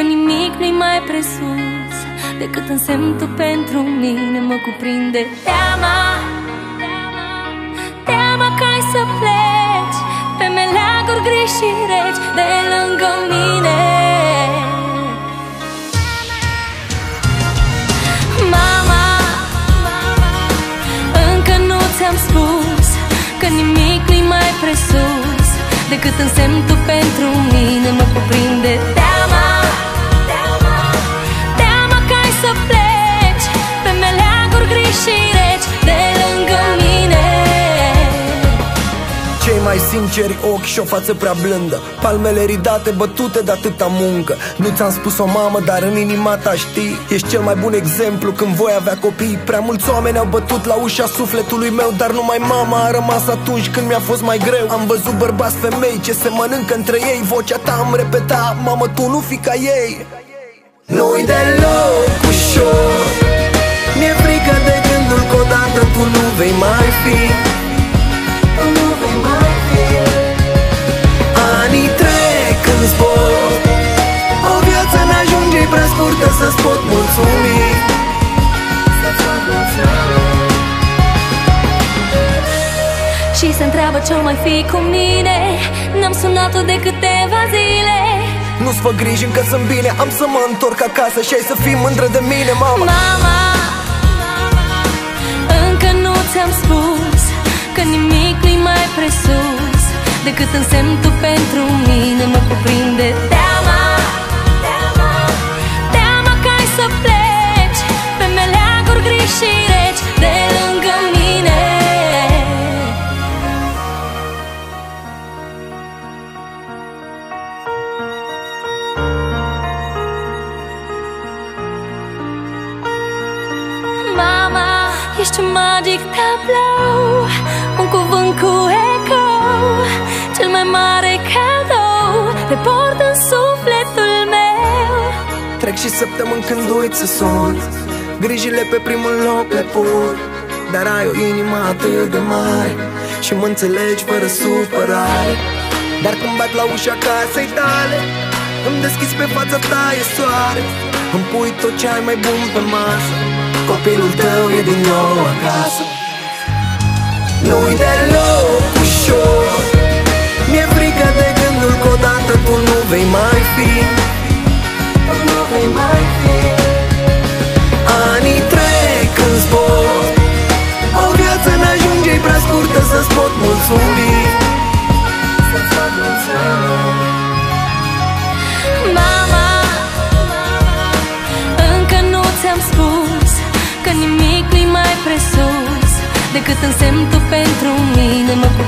nimic nu-i mai presus Decât însemn tu pentru mine. Mă cuprinde teama Teama că ai să pleci Pe meleaguri gri și reci De lângă mine. Mama Încă nu ți-am spus Că nimic nu-i mai presus Decât însemn tu pentru sinceri ochi și o față prea blândă. Palmele ridate, bătute de atâta muncă. Nu ți-am spus-o mamă, dar în inima ta știi. Ești cel mai bun exemplu când voi avea copii. Prea mulți oameni au bătut la ușa sufletului meu Dar numai mama a rămas atunci când mi-a fost mai greu. Am văzut bărbați femei ce se mănâncă între ei. Vocea ta îmi repeta, mamă tu nu fi ca ei. Nu-i deloc ușor. Mi-e frică de gândul că odată tu nu vei mai fi. Nu vei Și se întreabă ce-o mai fi cu mine. N-am sunat-o de câteva zile. Nu-ți fă griji încă sunt bine. Am să mă întorc acasă și ai să fii mândră de mine, mama. Mama Încă nu ți-am spus Că nimic nu-i mai presus Decât însemn tu pentru mine. Mă cuprinde teama ești un magic tablou Un cuvânt cu eco Cel mai mare cadou Te port în sufletul meu. Trec și săptămâni când uit să sun Grijile pe primul loc le pun. Dar ai o inimă atât de mare Și mă înțelegi fără supărare. Dar când bat la ușa casei tale Îmi deschizi pe fața ta e soare. Îmi pui tot ce ai mai bun pe masă Copilul tău e din nou acasă. Nu-i deloc ușor mai presus Decât însemn tu pentru mine Mă cuprinde